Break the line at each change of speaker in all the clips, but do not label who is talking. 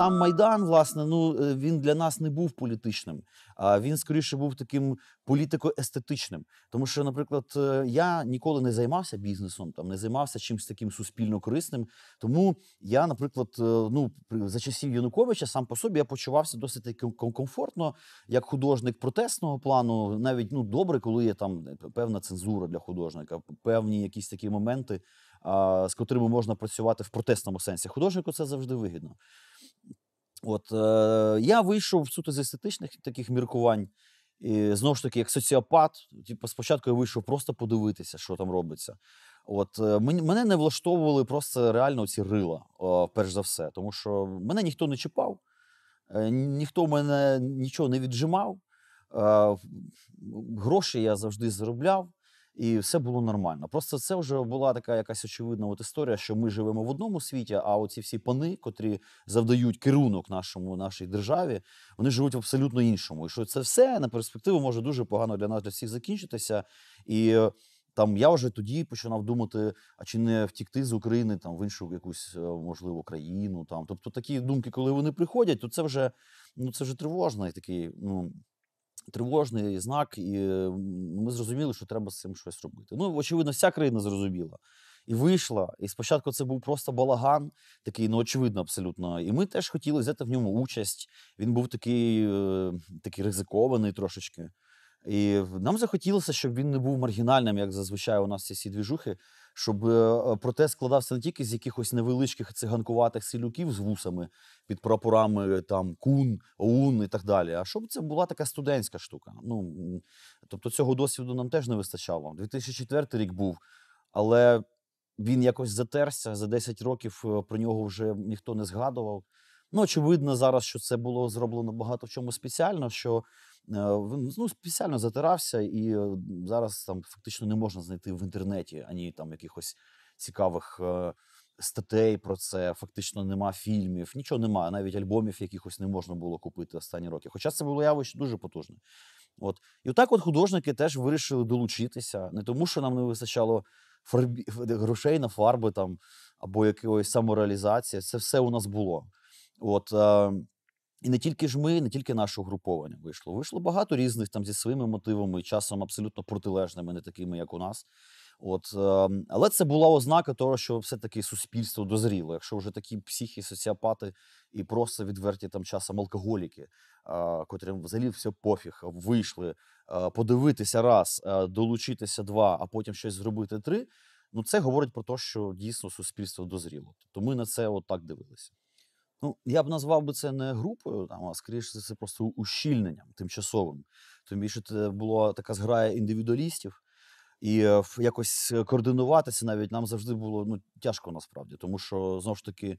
сам Майдан, власне, ну е, він для нас не був політичним, а він скоріше був таким політико-естетичним. Тому що, наприклад, е, я ніколи не займався бізнесом, там не займався чимось таким суспільно корисним. Тому я, наприклад, е, ну за часів Януковича сам по собі я почувався досить комфортно, як художник протестного плану. Навіть ну добре, коли є там певна цензура для художника, певні якісь такі моменти, з котрими можна працювати в протестному сенсі. Художнику це завжди вигідно. От е, я вийшов суто з естетичних таких міркувань. І знову ж таки, як соціопат, типу, спочатку я вийшов просто подивитися, що там робиться. От е, мене не влаштовували просто реально ці рила, о, перш за все, тому що мене ніхто не чіпав, е, ніхто мене нічого не віджимав. Гроші я завжди заробляв, і все було нормально. Просто це вже була така якась очевидна от історія, що ми живемо в одному світі, а оці всі пани, котрі завдають керунок нашому нашій державі, вони живуть в абсолютно іншому. І що це все на перспективу може дуже погано для нас для всіх закінчитися. І е, там я вже тоді починав думати, а чи не втікти з України там в іншу якусь е, можливо країну. Там тобто такі думки, коли вони приходять, то це вже ну це вже тривожний такий. Ну тривожний знак, і ми зрозуміли, що треба з цим щось робити. Ну, очевидно, вся країна зрозуміла. І вийшла. І спочатку це був просто балаган, такий, ну очевидно, абсолютно. І ми теж хотіли взяти в ньому участь. Він був такий, е, такий ризикований трошечки. І нам захотілося, щоб він не був маргінальним, як зазвичай у нас ці всі двіжухи, щоб е, протест складався не тільки з якихось невеличких циганкуватих селюків з вусами під прапорами там кун, ОУН і так далі. А щоб це була така студентська штука. Ну тобто цього досвіду нам теж не вистачало. 2004 рік був, але він якось затерся за 10 років. е, Про нього вже ніхто не згадував. Ну, очевидно, зараз, що це було зроблено багато в чому спеціально, що е, він ну, спеціально затирався, і е, зараз там фактично не можна знайти в інтернеті ані там якихось цікавих е, статей про це. Фактично нема фільмів, нічого немає, навіть альбомів якихось не можна було купити останні роки. Хоча це було явище дуже потужне. От. І отак от художники теж вирішили долучитися, не тому, що нам не вистачало фарбі... грошей на фарби там, або якоїсь самореалізації. Це все у нас було. От, е, і не тільки ж ми, не тільки наше угруповання вийшло. Вийшло багато різних там зі своїми мотивами, часом абсолютно протилежними, не такими, як у нас. От, е, але це була ознака того, що все-таки суспільство дозріло. Якщо вже такі психи, соціопати і просто відверті там часом алкоголіки, е, котрим взагалі все пофіг, вийшли е, подивитися раз, е, долучитися два, а потім щось зробити три. Ну, це говорить про те, що дійсно суспільство дозріло. Тобто ми на це отак дивилися. Ну, я б назвав би це не групою, там, а скоріше це просто ущільненням тимчасовим. Тим більше це була така зграя індивідуалістів, і е, якось е, координуватися навіть нам завжди було ну, тяжко насправді, тому що знову ж таки.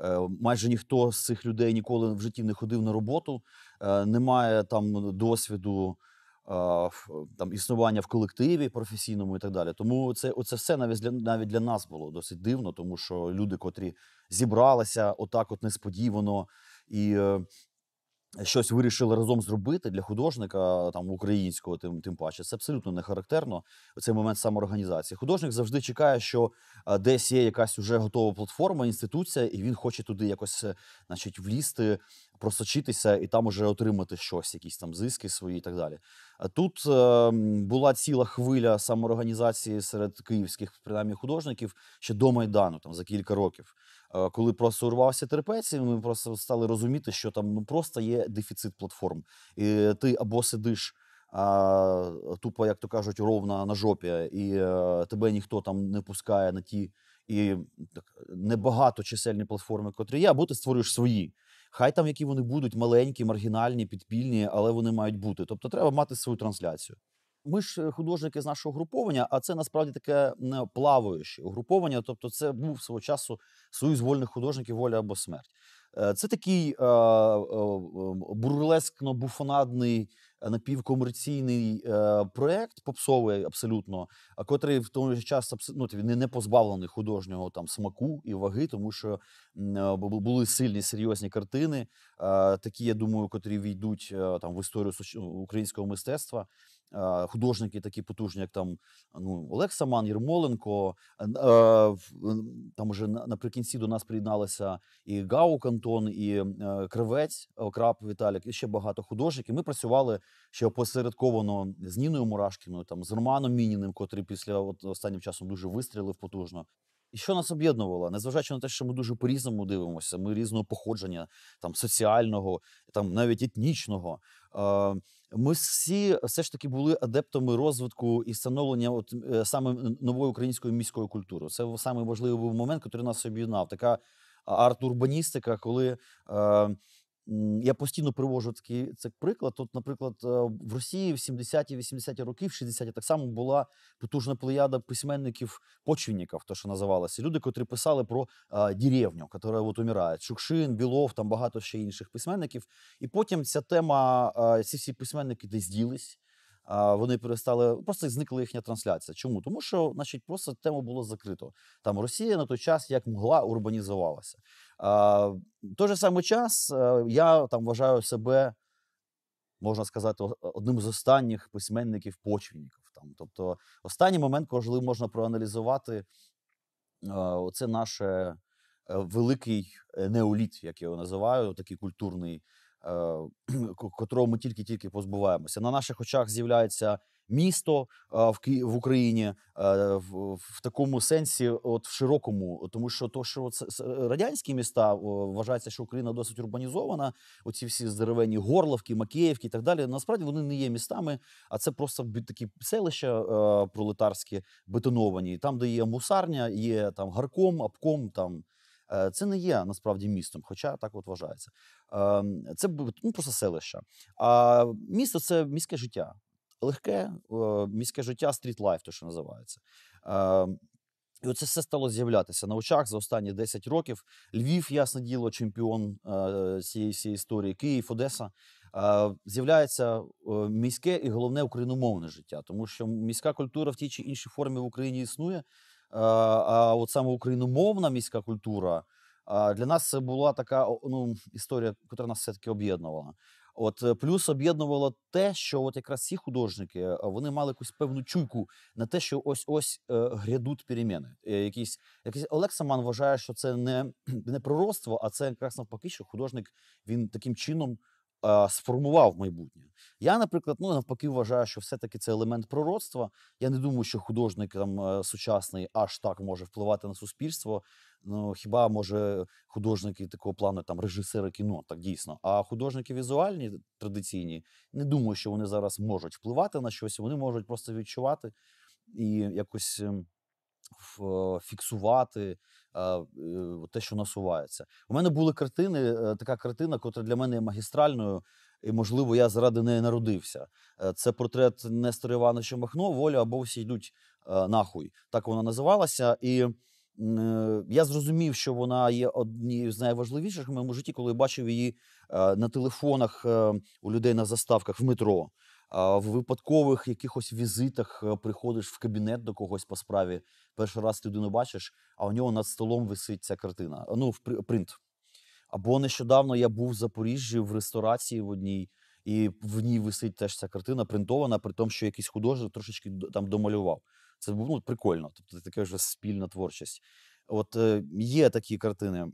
е, Майже ніхто з цих людей ніколи в житті не ходив на роботу, немає там досвіду там існування в колективі професійному і так далі. Тому це оце все навіть для навіть для нас було досить дивно, тому що люди, котрі зібралися отак, от несподівано і. е, Щось вирішили разом зробити для художника там українського, тим тим паче, це абсолютно не характерно. Цей момент самоорганізації. Художник завжди чекає, що десь є якась уже готова платформа, інституція, і він хоче туди якось, е, значить, влізти, просочитися і там уже отримати щось, якісь там зиски свої і так далі. А тут е, була ціла хвиля самоорганізації серед київських принаймні художників ще до майдану, там за кілька років. Е, Коли просто урвався терпець, ми просто стали розуміти, що там ну просто є дефіцит платформ, і ти або сидиш. А, тупо, як то кажуть, ровно на жопі, і е, тебе ніхто там не пускає на ті і так, небагато чисельні платформи, котрі є, або ти створюєш свої. Хай там які вони будуть маленькі, маргінальні, підпільні, але вони мають бути. Тобто треба мати свою трансляцію. Ми ж е, художники з нашого груповання, а це насправді таке плаваюче угруповання. Тобто, це був свого часу союз вольних художників воля або смерть. Е, Це такий е, бурлескно-буфонадний напівкомерційний е, проект, попсовий абсолютно, а котрий в тому ж час ну, не- не позбавлений художнього там смаку і ваги, тому що е, бу- бу- були сильні серйозні картини, е, такі, я думаю, котрі війдуть е, там в історію суч- українського мистецтва. Е, художники такі потужні, як там ну, Олег Саман, Єрмоленко. е, е, Там уже наприкінці до нас приєдналися і Гау Кантон, і е, Кривець Окрап Віталік, і ще багато художників. Ми працювали ще опосередковано з Ніною Мурашкіною, там з Романом Мініним, котрий після от останнім часом дуже вистрілив потужно. І що нас об'єднувало? Незважаючи на те, що ми дуже по-різному дивимося, ми різного походження, там соціального, там навіть етнічного. Ми всі все ж таки були адептами розвитку і становлення от, е, саме нової української міської культури. Це саме важливий момент, який нас об'єднав. Така арт-урбаністика, коли е, я постійно привожу такий це приклад. От, наприклад, е, в Росії в 70-ті, 80-ті роки, в 60-ті так само була потужна плеяда письменників почвінників, то що називалося. Люди, котрі писали про а, деревню, яка от умирає. Шукшин, Білов, там багато ще інших письменників. І потім ця тема, а, ці всі письменники десь ділись. Вони перестали просто зникла їхня трансляція. Чому? Тому що, значить, просто тему було закрито. Там Росія на той час як могла урбанізувалася. В той же самий час е, я там вважаю себе, можна сказати, одним з останніх письменників почвінників. Там, тобто, останній момент, коли можна проаналізувати е, оце наше е, великий е, неоліт, як я його називаю, такий культурний, котрого ми тільки-тільки позбуваємося. На наших очах з'являється місто е, в, Ки- Україні е, в, такому сенсі, от в широкому, тому що то, що це, радянські міста вважається, що Україна досить урбанізована. Оці всі здоровенні Горловки, Макеївки і так далі. Насправді вони не є містами, а це просто такі селища е, пролетарські бетоновані. Там, де є мусарня, є там гарком, обком. Там е, це не є насправді містом, хоча так от вважається. Ем, Це ну, просто селище. А місто це міське життя. Легке е, міське життя, street life, то що називається. Ем, І оце все стало з'являтися на очах за останні 10 років. Львів, ясне діло, чемпіон е, цієї всієї історії, Київ, Одеса. Е, З'являється е, міське і головне україномовне життя, тому що міська культура в тій чи іншій формі в Україні існує. А от саме україномовна міська культура для нас це була така ну, історія, яка нас все-таки об'єднувала. От е, плюс об'єднувало те, що от якраз ці художники е, вони мали якусь певну чуйку на те, що ось ось е, грядуть переміни. Якісь, якийсь Олег вважає, що це не, не пророцтво, а це якраз навпаки, що художник він таким чином сформував майбутнє. Я, наприклад, ну навпаки, вважаю, що все-таки це елемент пророцтва. Я не думаю, що художник там е, сучасний аж так може впливати на суспільство. Ну хіба може художники такого плану, там режисери кіно, так дійсно. А художники візуальні традиційні, не думаю, що вони зараз можуть впливати на щось. Вони можуть просто відчувати і якось ем, фіксувати е, е, те, що насувається. У мене були картини, е, така картина, котра для мене є магістральною, і, можливо, я заради неї народився. Е, Це портрет Нестора Івановича Махно, воля або всі йдуть е, нахуй. Так вона називалася. І е, я зрозумів, що вона є однією з найважливіших в моєму житті, коли бачив її е, на телефонах е, у людей на заставках в метро. В випадкових якихось візитах е, приходиш в кабінет до когось по справі. Перший раз людину бачиш, а у нього над столом висить ця картина. Ну, в принт. Або нещодавно я був в Запоріжжі в ресторації в одній, і в ній висить теж ця картина принтована, при тому, що якийсь художник трошечки там домалював. Це ну, прикольно. Тобто така вже спільна творчість. От е, є такі картини.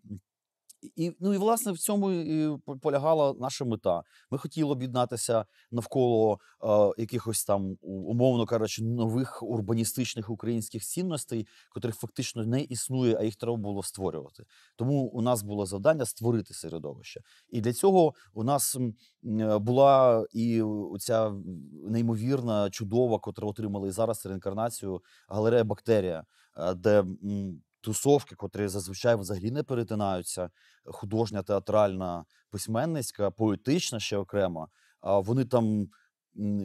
І, ну і власне в цьому і полягала наша мета. Ми хотіли об'єднатися навколо е, якихось там, умовно кажучи, нових урбаністичних українських цінностей, котрих фактично не існує, а їх треба було створювати. Тому у нас було завдання створити середовище. І для цього у нас е, була і ця неймовірна, чудова, котра отримала і зараз реінкарнацію галерея Бактерія, е, де тусовки, котрі зазвичай взагалі не перетинаються, художня, театральна, письменницька, поетична ще окремо. А вони там.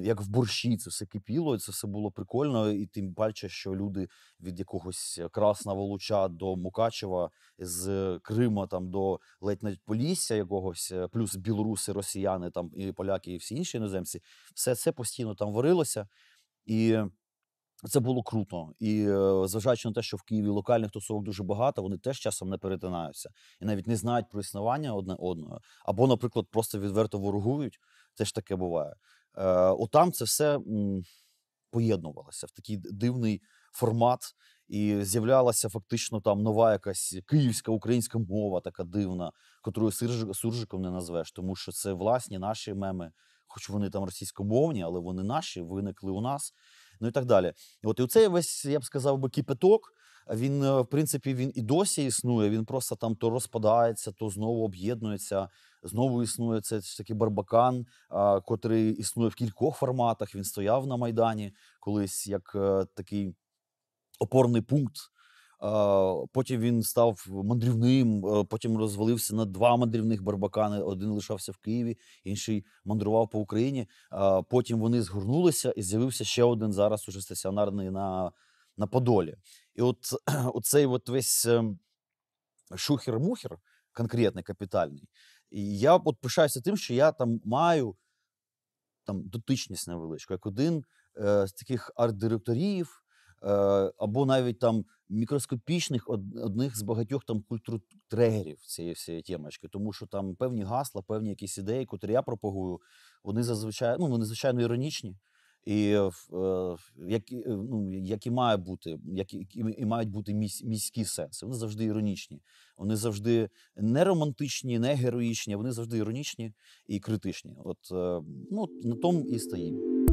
Як в борщі це все кипіло, і це все було прикольно, і тим паче, що люди від якогось Красного Луча до Мукачева, з Крима там до ледь навіть Полісся якогось, е, плюс білоруси, росіяни там і поляки, і всі інші іноземці, все це постійно там варилося. І це було круто. І е, зважаючи на те, що в Києві локальних тусовок дуже багато, вони теж часом не перетинаються і навіть не знають про існування одне одного, або, наприклад, просто відверто ворогують. Теж таке буває. Е, отам це все м, поєднувалося в такий дивний формат, і з'являлася фактично там нова якась київська українська мова, така дивна, котрою суржиком не назвеш, тому що це власні наші меми, хоч вони там російськомовні, але вони наші, виникли у нас. Ну і так далі. От і оцей весь, я б сказав би, кипяток. Він, е, в принципі, він і досі існує. Він просто там то розпадається, то знову об'єднується. Знову існує це такий барбакан, а, котрий існує в кількох форматах. Він стояв на Майдані колись як а, такий опорний пункт. Потім він став мандрівним, е, потім розвалився на два мандрівних барбакани. Один лишався в Києві, інший мандрував по Україні. Потім вони згорнулися і з'явився ще один зараз уже стаціонарний на, на Подолі. І от оцей от весь ем, шухер-мухер, конкретний, капітальний. І я от пишаюся тим, що я там маю там дотичність невеличку, як один е, з таких арт-директорів, або навіть там мікроскопічних одних з багатьох там культуртрегерів цієї всієї темочки, тому що там певні гасла, певні якісь ідеї, котрі я пропагую, вони зазвичай ну вони звичайно іронічні. І е, е, які, е, ну, які має бути, які, які і мають бути місь, міські сенси. Вони завжди іронічні. Вони завжди не романтичні, не героїчні, вони завжди іронічні і критичні. От е, ну, на тому і стоїть.